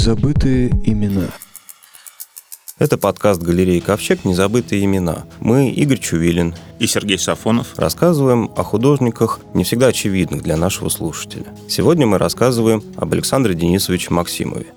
Незабытые имена. Это подкаст галереи «Ковчег. Незабытые имена». Мы, Игорь Чувилин и Сергей Сафонов, рассказываем о художниках, не всегда очевидных для нашего слушателя. Сегодня мы рассказываем об Александре Денисовиче Максимове.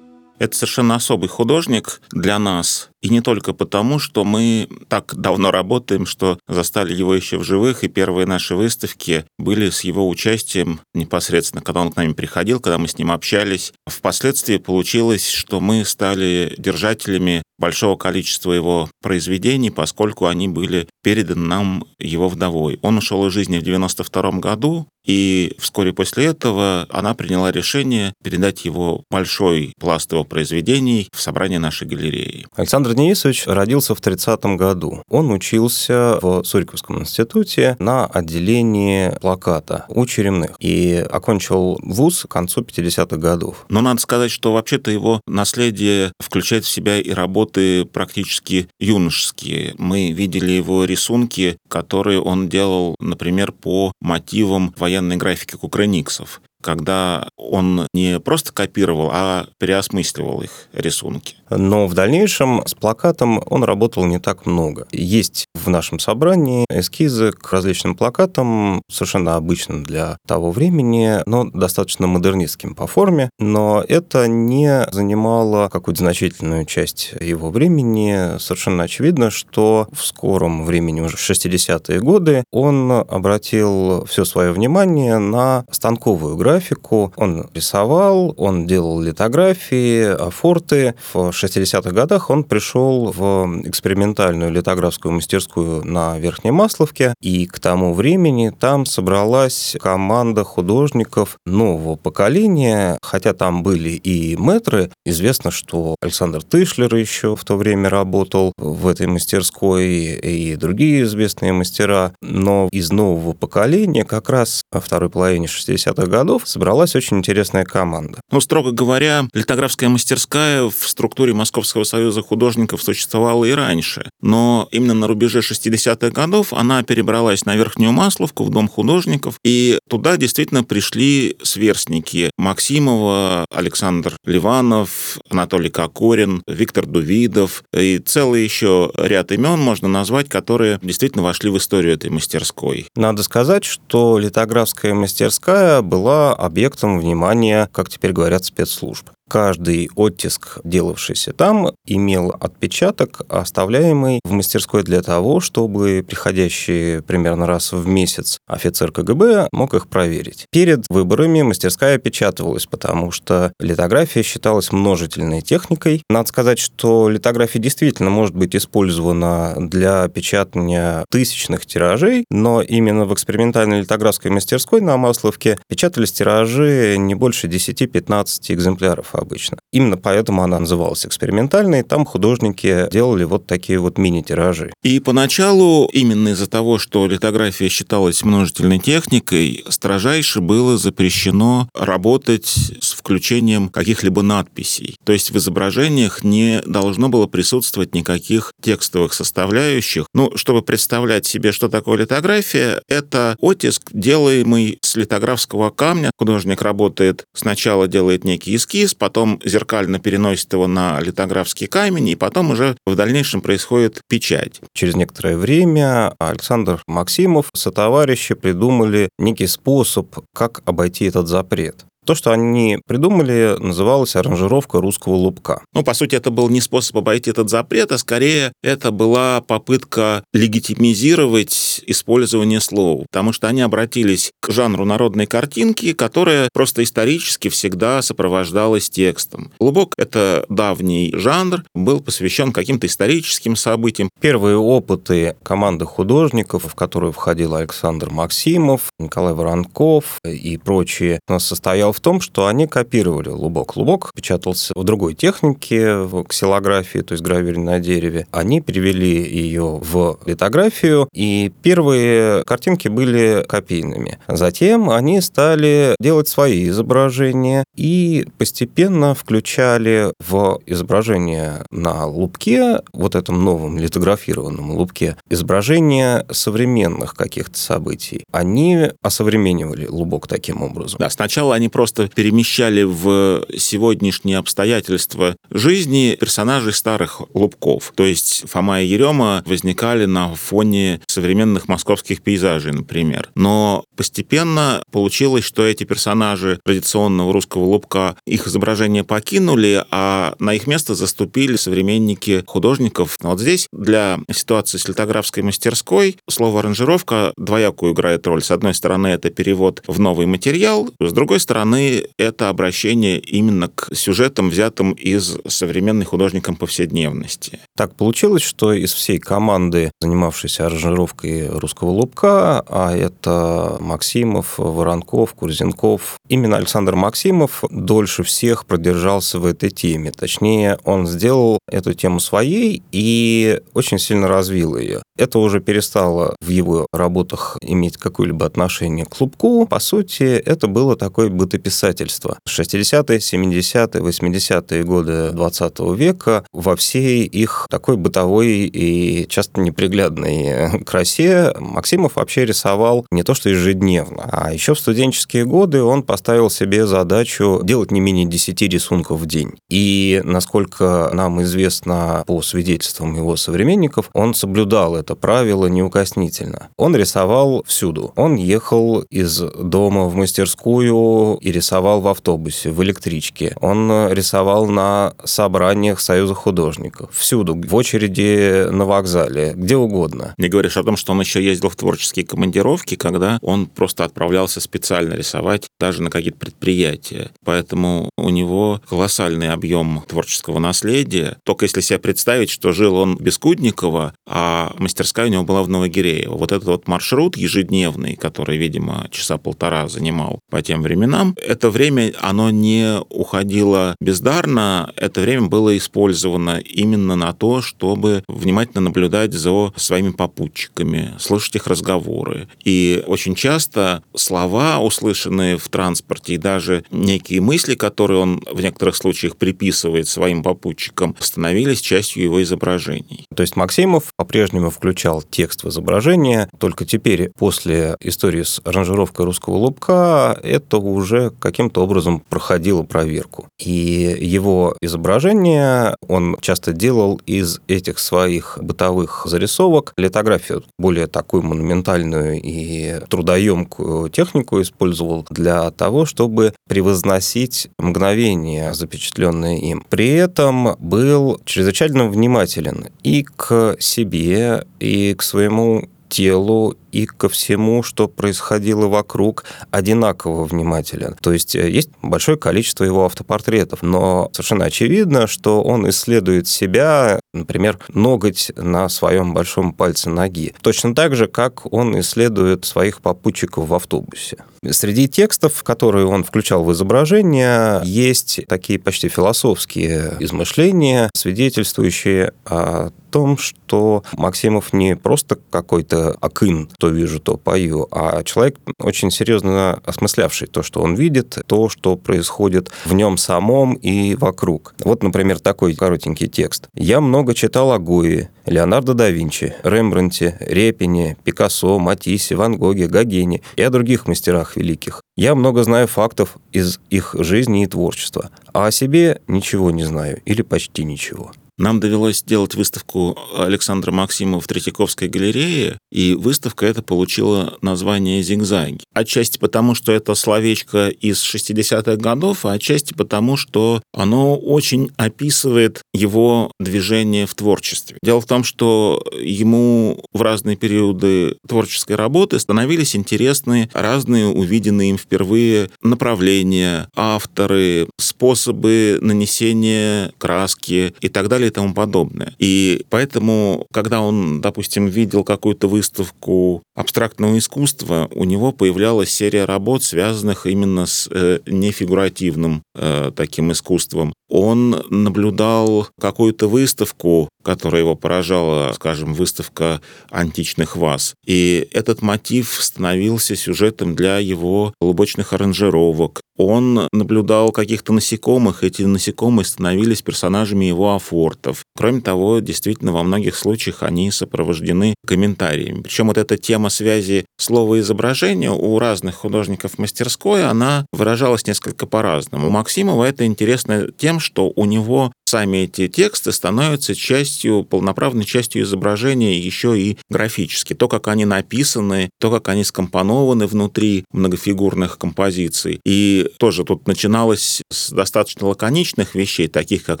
Это совершенно особый художник для нас. И не только потому, что мы так давно работаем, что застали его еще в живых, и первые наши выставки были с его участием непосредственно, когда он к нам приходил, когда мы с ним общались. Впоследствии получилось, что мы стали держателями большого количества его произведений, поскольку они были переданы нам его вдовой. Он ушел из жизни в 92 году, и вскоре после этого она приняла решение передать его большой пласт его произведений в собрание нашей галереи. Александр Денисович родился в 30 году. Он учился в Суриковском институте на отделении плаката у Черемных и окончил вуз к концу 50-х годов. Но надо сказать, что вообще-то его наследие включает в себя и работы практически юношеские. Мы видели его рисунки, которые он делал, например, по мотивам военной графики кукрыниксов когда он не просто копировал, а переосмысливал их рисунки. Но в дальнейшем с плакатом он работал не так много. Есть в нашем собрании эскизы к различным плакатам, совершенно обычным для того времени, но достаточно модернистским по форме. Но это не занимало какую-то значительную часть его времени. Совершенно очевидно, что в скором времени, уже в 60-е годы, он обратил все свое внимание на станковую графику, графику, он рисовал, он делал литографии, форты. В 60-х годах он пришел в экспериментальную литографскую мастерскую на Верхней Масловке, и к тому времени там собралась команда художников нового поколения, хотя там были и метры. Известно, что Александр Тышлер еще в то время работал в этой мастерской, и другие известные мастера, но из нового поколения как раз во второй половине 60-х годов собралась очень интересная команда. Ну, строго говоря, литографская мастерская в структуре Московского союза художников существовала и раньше. Но именно на рубеже 60-х годов она перебралась на Верхнюю Масловку, в Дом художников, и туда действительно пришли сверстники Максимова, Александр Ливанов, Анатолий Кокорин, Виктор Дувидов и целый еще ряд имен можно назвать, которые действительно вошли в историю этой мастерской. Надо сказать, что литографская мастерская была объектом внимания, как теперь говорят, спецслужб. Каждый оттиск, делавшийся там, имел отпечаток, оставляемый в мастерской для того, чтобы приходящий примерно раз в месяц офицер КГБ мог их проверить. Перед выборами мастерская опечатывалась, потому что литография считалась множительной техникой. Надо сказать, что литография действительно может быть использована для печатания тысячных тиражей, но именно в экспериментальной литографской мастерской на Масловке печатались тиражи не больше 10-15 экземпляров обычно. Именно поэтому она называлась экспериментальной. Там художники делали вот такие вот мини-тиражи. И поначалу, именно из-за того, что литография считалась множительной техникой, строжайше было запрещено работать с включением каких-либо надписей. То есть в изображениях не должно было присутствовать никаких текстовых составляющих. Ну, чтобы представлять себе, что такое литография, это оттиск, делаемый с литографского камня. Художник работает, сначала делает некий эскиз, потом зеркально переносит его на литографский камень, и потом уже в дальнейшем происходит печать. Через некоторое время Александр Максимов со товарищи придумали некий способ, как обойти этот запрет. То, что они придумали, называлось аранжировка русского лубка. Ну, по сути, это был не способ обойти этот запрет, а скорее это была попытка легитимизировать использование слов, потому что они обратились к жанру народной картинки, которая просто исторически всегда сопровождалась текстом. Лубок — это давний жанр, был посвящен каким-то историческим событиям. Первые опыты команды художников, в которую входил Александр Максимов, Николай Воронков и прочие, состоял в том, что они копировали лубок. Лубок печатался в другой технике, в ксилографии, то есть гравюре на дереве. Они перевели ее в литографию, и первые картинки были копийными. Затем они стали делать свои изображения и постепенно включали в изображение на лубке, вот этом новом литографированном лубке, изображения современных каких-то событий. Они осовременивали лубок таким образом. Да, сначала они просто просто перемещали в сегодняшние обстоятельства жизни персонажей старых лубков. То есть Фома и Ерема возникали на фоне современных московских пейзажей, например. Но постепенно получилось, что эти персонажи традиционного русского лубка, их изображение покинули, а на их место заступили современники художников. Вот здесь для ситуации с литографской мастерской слово «аранжировка» двоякую играет роль. С одной стороны, это перевод в новый материал, с другой стороны, это обращение именно к сюжетам, взятым из современной художником повседневности. Так получилось, что из всей команды, занимавшейся аранжировкой русского лобка, а это Максимов, Воронков, Курзенков, именно Александр Максимов дольше всех продержался в этой теме. Точнее, он сделал эту тему своей и очень сильно развил ее. Это уже перестало в его работах иметь какое-либо отношение к клубку. По сути, это было такое бытописательство. 60-е, 70-е, 80-е годы 20 века во всей их такой бытовой и часто неприглядной красе Максимов вообще рисовал не то что ежедневно, а еще в студенческие годы он поставил себе задачу делать не менее 10 рисунков в день. И, насколько нам известно по свидетельствам его современников, он соблюдал это правило неукоснительно. Он рисовал всюду. Он ехал из дома в мастерскую и рисовал в автобусе, в электричке. Он рисовал на собраниях Союза художников. Всюду, в очереди на вокзале, где угодно. Не говоришь о том, что он еще ездил в творческие командировки, когда он просто отправлялся специально рисовать даже на какие-то предприятия. Поэтому у него колоссальный объем творческого наследия. Только если себе представить, что жил он без Кудникова, а мастерская у него была в Новогиреево. Вот этот вот маршрут ежедневный, который, видимо, часа полтора занимал по тем временам, это время, оно не уходило бездарно, это время было использовано именно на то, чтобы внимательно наблюдать за своими попутчиками, слышать их разговоры. И очень часто слова, услышанные в транспорте, и даже некие мысли, которые он в некоторых случаях приписывает своим попутчикам, становились частью его изображений. То есть Максимов по-прежнему включал текст в изображение. Только теперь, после истории с аранжировкой русского лобка, это уже каким-то образом проходило проверку. И его изображение он часто делал из этих своих бытовых зарисовок литографию, более такую монументальную и трудоемкую технику использовал для того, чтобы превозносить мгновение, запечатленное им. При этом был чрезвычайно внимателен и к себе, и к своему телу и ко всему, что происходило вокруг, одинаково внимателен. То есть э, есть большое количество его автопортретов, но совершенно очевидно, что он исследует себя, например, ноготь на своем большом пальце ноги. Точно так же, как он исследует своих попутчиков в автобусе. Среди текстов, которые он включал в изображение, есть такие почти философские измышления, свидетельствующие о том, что Максимов не просто какой-то акын, то вижу, то пою, а человек очень серьезно осмыслявший то, что он видит, то, что происходит в нем самом и вокруг. Вот, например, такой коротенький текст. «Я много читал о Гуе, Леонардо да Винчи, Рембранте, Репине, Пикассо, Матиссе, Ван Гоге, Гогене и о других мастерах великих. Я много знаю фактов из их жизни и творчества, а о себе ничего не знаю или почти ничего. Нам довелось сделать выставку Александра Максимова в Третьяковской галерее, и выставка эта получила название «Зигзаги». Отчасти потому, что это словечко из 60-х годов, а отчасти потому, что оно очень описывает его движение в творчестве. Дело в том, что ему в разные периоды творческой работы становились интересны разные увиденные им впервые направления, авторы, способы нанесения краски и так далее и тому подобное. И поэтому, когда он, допустим, видел какую-то выставку абстрактного искусства, у него появлялась серия работ, связанных именно с э, нефигуративным э, таким искусством. Он наблюдал какую-то выставку, которая его поражала, скажем, выставка античных ваз. И этот мотив становился сюжетом для его лубочных аранжировок. Он наблюдал каких-то насекомых, эти насекомые становились персонажами его афортов. Кроме того, действительно, во многих случаях они сопровождены комментариями. Причем вот эта тема связи слова и изображения у разных художников мастерской, она выражалась несколько по-разному. У Максимова это интересно тем, что у него сами эти тексты становятся частью, полноправной частью изображения еще и графически. То, как они написаны, то, как они скомпонованы внутри многофигурных композиций. И тоже тут начиналось с достаточно лаконичных вещей, таких как,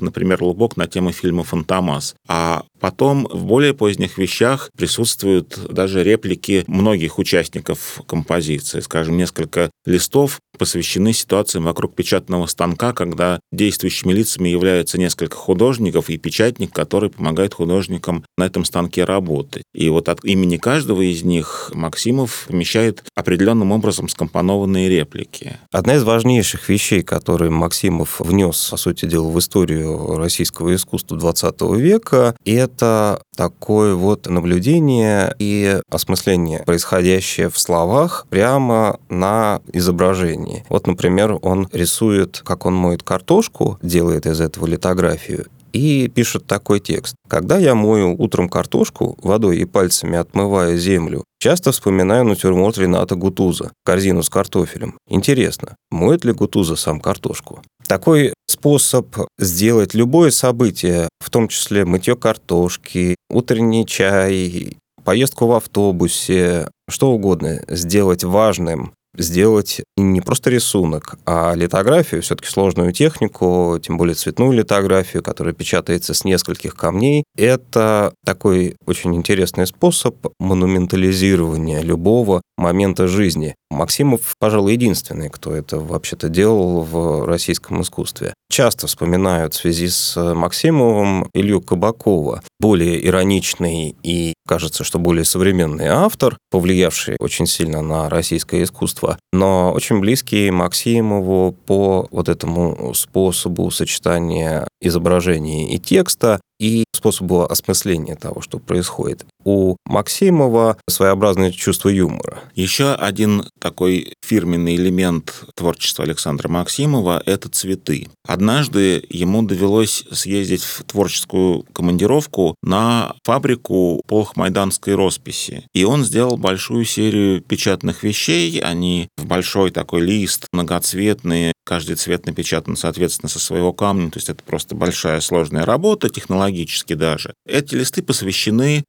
например, Лубок на тему фильма «Фантомас». А потом в более поздних вещах присутствуют даже реплики многих участников композиции. Скажем, несколько листов посвящены ситуациям вокруг печатного станка, когда действующими лицами являются несколько художников и печатник, который помогает художникам на этом станке работать. И вот от имени каждого из них Максимов помещает определенным образом скомпонованные реплики. Одна из важнейших вещей, которые Максимов внес, по сути дела, в историю российского искусства XX века, это такое вот наблюдение и осмысление, происходящее в словах, прямо на изображении. Вот, например, он рисует, как он моет картошку, делает из этого литографию, и пишет такой текст. «Когда я мою утром картошку, водой и пальцами отмывая землю, часто вспоминаю натюрморт Рената Гутуза, корзину с картофелем. Интересно, моет ли Гутуза сам картошку?» Такой способ сделать любое событие, в том числе мытье картошки, утренний чай, поездку в автобусе, что угодно, сделать важным, сделать не просто рисунок, а литографию, все-таки сложную технику, тем более цветную литографию, которая печатается с нескольких камней. Это такой очень интересный способ монументализирования любого момента жизни. Максимов, пожалуй, единственный, кто это вообще-то делал в российском искусстве. Часто вспоминают в связи с Максимовым Илью Кабакова, более ироничный и, кажется, что более современный автор, повлиявший очень сильно на российское искусство, но очень близкий Максимову по вот этому способу сочетания изображения и текста, и способу осмысления того, что происходит. У Максимова своеобразное чувство юмора. Еще один такой фирменный элемент творчества Александра Максимова – это цветы. Однажды ему довелось съездить в творческую командировку на фабрику полхмайданской росписи. И он сделал большую серию печатных вещей. Они в большой такой лист, многоцветные, каждый цвет напечатан, соответственно, со своего камня, то есть это просто большая сложная работа, технологически даже. Эти листы посвящены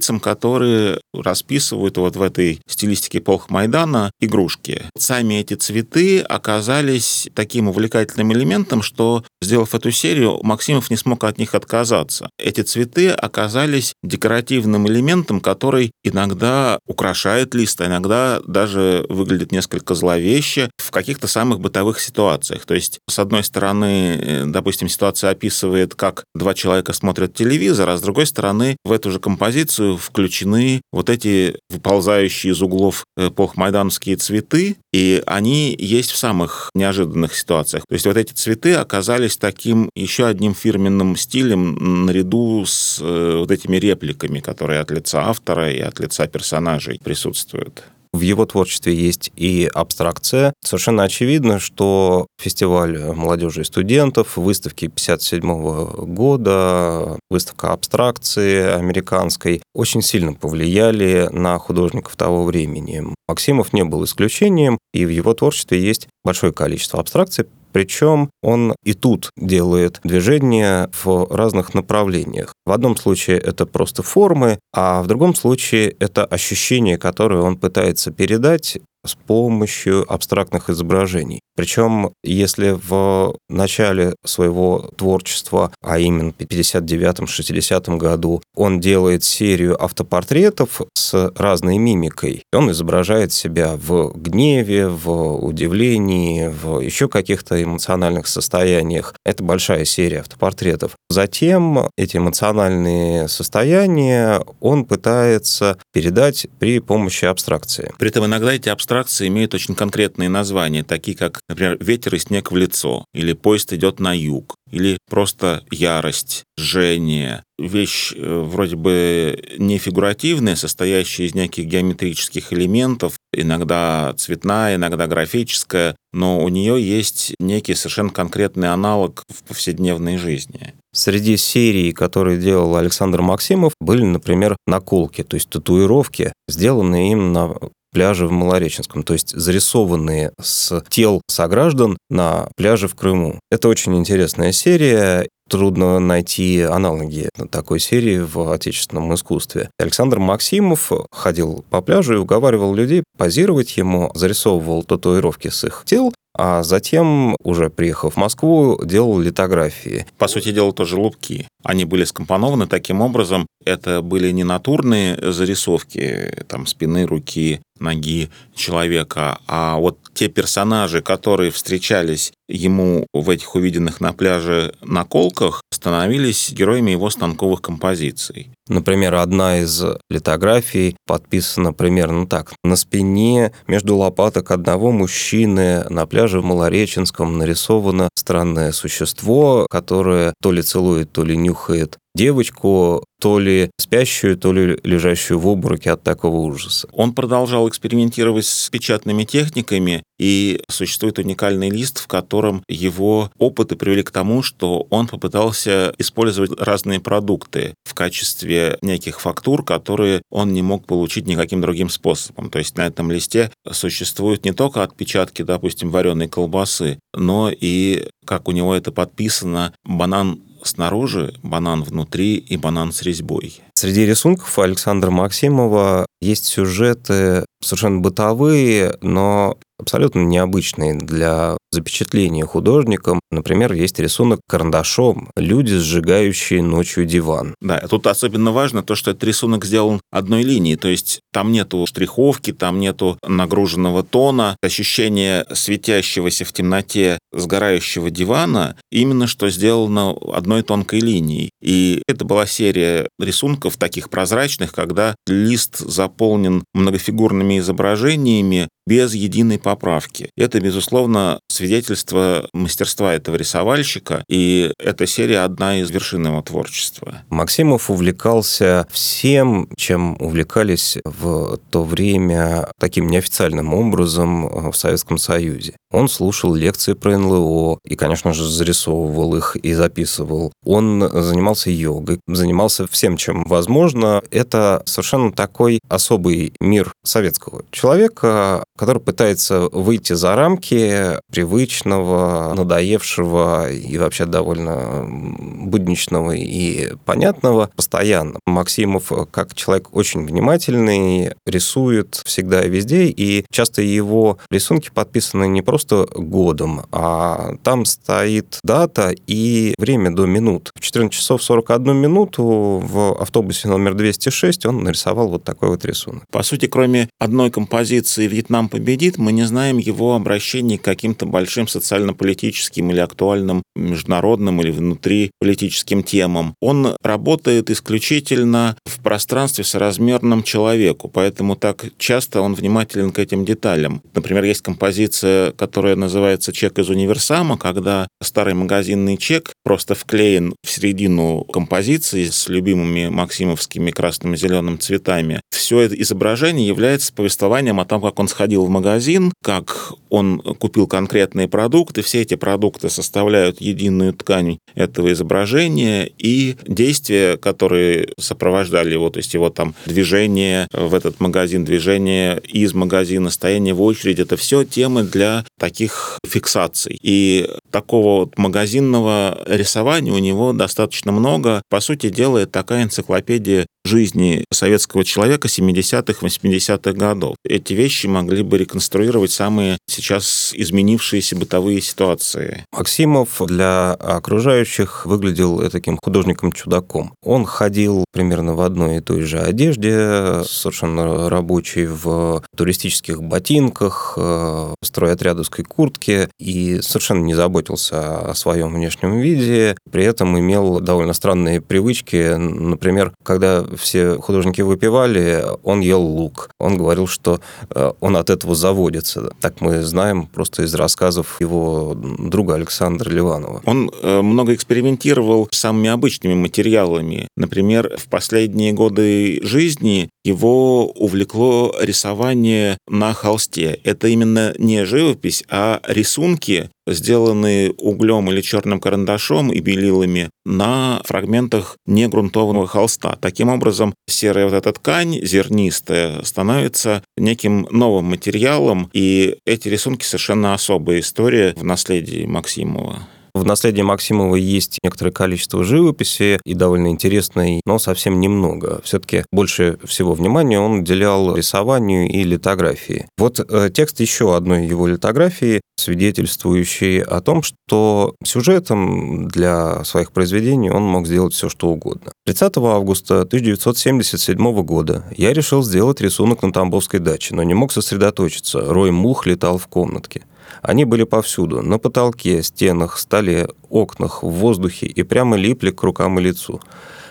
мастерицам, которые расписывают вот в этой стилистике полх Майдана игрушки. Сами эти цветы оказались таким увлекательным элементом, что, сделав эту серию, Максимов не смог от них отказаться. Эти цветы оказались декоративным элементом, который иногда украшает лист, а иногда даже выглядит несколько зловеще в каких-то самых бытовых ситуациях. То есть, с одной стороны, э, допустим, ситуация описывает, как два человека смотрят телевизор, а с другой стороны, в эту же композицию включены вот эти выползающие из углов эпох майдановские цветы, и они есть в самых неожиданных ситуациях. То есть вот эти цветы оказались таким еще одним фирменным стилем наряду с э, вот этими репликами, которые от лица автора и от лица персонажей присутствуют. В его творчестве есть и абстракция. Совершенно очевидно, что фестиваль молодежи и студентов, выставки 1957 года, выставка абстракции американской очень сильно повлияли на художников того времени. Максимов не был исключением, и в его творчестве есть большое количество абстракций, причем он и тут делает движения в разных направлениях. В одном случае это просто формы, а в другом случае это ощущение, которое он пытается передать с помощью абстрактных изображений. Причем, если в начале своего творчества, а именно в 59-60 году, он делает серию автопортретов с разной мимикой, он изображает себя в гневе, в удивлении, в еще каких-то эмоциональных состояниях. Это большая серия автопортретов. Затем эти эмоциональные состояния он пытается передать при помощи абстракции. При этом иногда эти абстракции абстракции имеют очень конкретные названия, такие как, например, «Ветер и снег в лицо» или «Поезд идет на юг» или просто ярость, жжение. Вещь э, вроде бы не фигуративная, состоящая из неких геометрических элементов, иногда цветная, иногда графическая, но у нее есть некий совершенно конкретный аналог в повседневной жизни. Среди серий, которые делал Александр Максимов, были, например, наколки, то есть татуировки, сделанные им на пляже в Малореченском, то есть зарисованные с тел сограждан на пляже в Крыму. Это очень интересная серия, трудно найти аналоги такой серии в отечественном искусстве. Александр Максимов ходил по пляжу и уговаривал людей позировать ему, зарисовывал татуировки с их тел, а затем, уже приехав в Москву, делал литографии. По сути дела, тоже лупки. Они были скомпонованы таким образом. Это были не натурные зарисовки там, спины, руки, ноги человека, а вот те персонажи, которые встречались ему в этих увиденных на пляже наколках, становились героями его станковых композиций. Например, одна из литографий подписана примерно так. На спине между лопаток одного мужчины на пляже в Малореченском нарисовано странное существо, которое то ли целует, то ли нюхает девочку, то ли спящую, то ли лежащую в обмороке от такого ужаса. Он продолжал экспериментировать с печатными техниками, и существует уникальный лист, в котором его опыты привели к тому, что он попытался использовать разные продукты в качестве неких фактур, которые он не мог получить никаким другим способом. То есть на этом листе существуют не только отпечатки, допустим, вареной колбасы, но и, как у него это подписано, банан снаружи, банан внутри и банан с резьбой. Среди рисунков Александра Максимова есть сюжеты совершенно бытовые, но абсолютно необычные для запечатления художником. Например, есть рисунок карандашом «Люди, сжигающие ночью диван». Да, тут особенно важно то, что этот рисунок сделан одной линией, то есть там нету штриховки, там нету нагруженного тона, ощущение светящегося в темноте сгорающего дивана именно что сделано одной тонкой линией. И это была серия рисунков таких прозрачных, когда лист заполнен многофигурными изображениями без единой поправки. Это, безусловно, свидетельство мастерства этого рисовальщика, и эта серия одна из вершин его творчества. Максимов увлекался всем, чем увлекались в то время таким неофициальным образом в Советском Союзе. Он слушал лекции про НЛО и, конечно же, зарисовывал их и записывал. Он занимался йогой, занимался всем, чем возможно. Это совершенно такой особый мир советского человека, который пытается выйти за рамки привычного, надоевшего и вообще довольно будничного и понятного постоянно. Максимов, как человек очень внимательный, рисует всегда и везде, и часто его рисунки подписаны не просто годом, а там стоит дата и время до минут. В 14 часов 41 минуту в автобусе номер 206 он нарисовал вот такой вот рисунок. По сути, кроме одной композиции «Вьетнам победит», мы не знаем его обращений к каким-то большим социально-политическим или актуальным международным или внутри политическим темам. Он работает исключительно в пространстве соразмерном человеку, поэтому так часто он внимателен к этим деталям. Например, есть композиция, которая называется «Чек из универсама», когда старый магазинный чек просто вклеен в середину композиции с любимыми максимовскими красным и зеленым цветами. Все это изображение является повествованием о том, как он сходил в магазин, как он купил конкретные продукты, все эти продукты составляют единую ткань этого изображения, и действия, которые сопровождали его, то есть его там движение в этот магазин, движение из магазина, стояние в очередь, это все темы для таких фиксаций. И такого вот магазинного рисования у него достаточно много. По сути дела, это такая энциклопедия жизни советского человека 70-х, 80-х годов. Эти вещи могли бы реконструировать самые сейчас изменившиеся бытовые ситуации. Максимов для окружающих выглядел таким художником-чудаком. Он ходил примерно в одной и той же одежде, совершенно рабочий в туристических ботинках, в стройотрядовской куртке и совершенно не заботился о своем внешнем виде. При этом имел довольно странные привычки. Например, когда все художники выпивали, он ел лук. Он говорил, что э, он от этого заводится. Так мы знаем просто из рассказов его друга Александра Ливанова. Он э, много экспериментировал с самыми обычными материалами. Например, в последние годы жизни его увлекло рисование на холсте. Это именно не живопись, а рисунки, сделанные углем или черным карандашом и белилами на фрагментах негрунтованного холста. Таким образом, серая вот эта ткань зернистая становится неким новым материалом, и эти рисунки совершенно особая история в наследии Максимова. В наследии Максимова есть некоторое количество живописи и довольно интересной, но совсем немного. Все-таки больше всего внимания он уделял рисованию и литографии. Вот э, текст еще одной его литографии, свидетельствующий о том, что сюжетом для своих произведений он мог сделать все, что угодно. 30 августа 1977 года я решил сделать рисунок на Тамбовской даче, но не мог сосредоточиться. Рой мух летал в комнатке. Они были повсюду, на потолке, стенах, столе, окнах, в воздухе и прямо липли к рукам и лицу.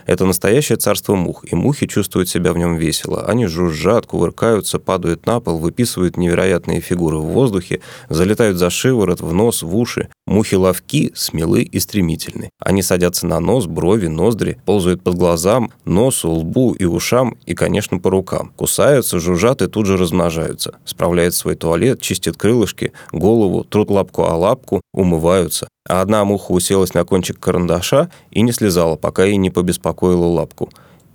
Это настоящее царство мух, и мухи чувствуют себя в нем весело. Они жужжат, кувыркаются, падают на пол, выписывают невероятные фигуры в воздухе, залетают за шиворот, в нос, в уши. Мухи ловки, смелы и стремительны. Они садятся на нос, брови, ноздри, ползают под глазам, носу, лбу и ушам, и, конечно, по рукам. Кусаются, жужжат и тут же размножаются. Справляют свой туалет, чистят крылышки, голову, трут лапку о лапку, умываются а одна муха уселась на кончик карандаша и не слезала, пока ей не побеспокоила лапку.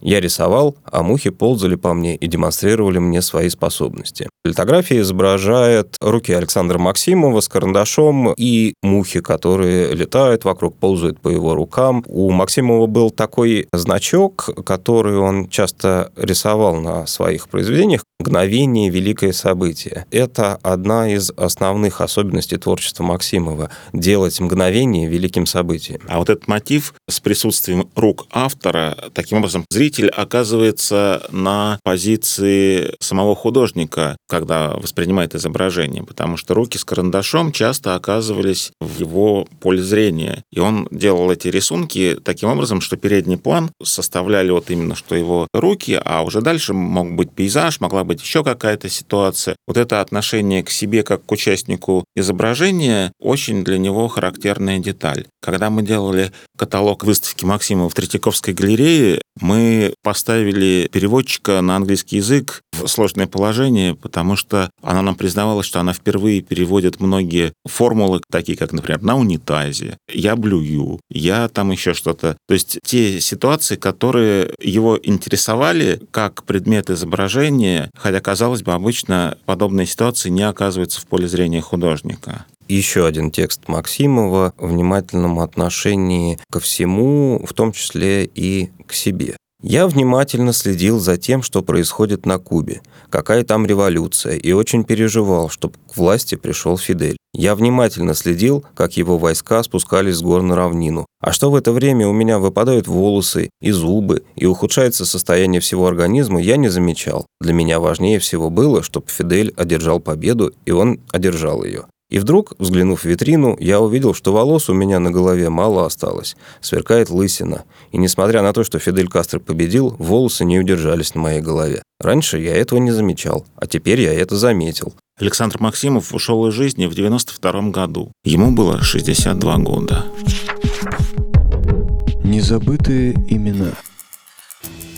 Я рисовал, а мухи ползали по мне и демонстрировали мне свои способности. Литография изображает руки Александра Максимова с карандашом и мухи, которые летают вокруг, ползают по его рукам. У Максимова был такой значок, который он часто рисовал на своих произведениях «Мгновение – великое событие». Это одна из основных особенностей творчества Максимова – делать мгновение великим событием. А вот этот мотив с присутствием рук автора, таким образом, зритель оказывается на позиции самого художника, когда воспринимает изображение, потому что руки с карандашом часто оказывались в его поле зрения. И он делал эти рисунки таким образом, что передний план составляли вот именно что его руки, а уже дальше мог быть пейзаж, могла быть еще какая-то ситуация. Вот это отношение к себе как к участнику изображения очень для него характерная деталь. Когда мы делали каталог выставки Максима в Третьяковской галерее, мы поставили переводчика на английский язык в сложное положение, потому что она нам признавалась, что она впервые переводит многие формулы, такие как, например, на унитазе, я блюю, я там еще что-то. То есть те ситуации, которые его интересовали как предмет изображения, хотя, казалось бы, обычно подобные ситуации не оказываются в поле зрения художника еще один текст Максимова в внимательном отношении ко всему, в том числе и к себе. Я внимательно следил за тем, что происходит на Кубе, какая там революция, и очень переживал, чтобы к власти пришел Фидель. Я внимательно следил, как его войска спускались с гор на равнину. А что в это время у меня выпадают волосы и зубы, и ухудшается состояние всего организма, я не замечал. Для меня важнее всего было, чтобы Фидель одержал победу, и он одержал ее. И вдруг, взглянув в витрину, я увидел, что волос у меня на голове мало осталось. Сверкает лысина. И несмотря на то, что Фидель Кастро победил, волосы не удержались на моей голове. Раньше я этого не замечал, а теперь я это заметил. Александр Максимов ушел из жизни в 92 году. Ему было 62 года. Незабытые имена.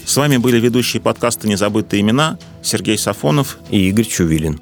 С вами были ведущие подкаста «Незабытые имена» Сергей Сафонов и Игорь Чувилин.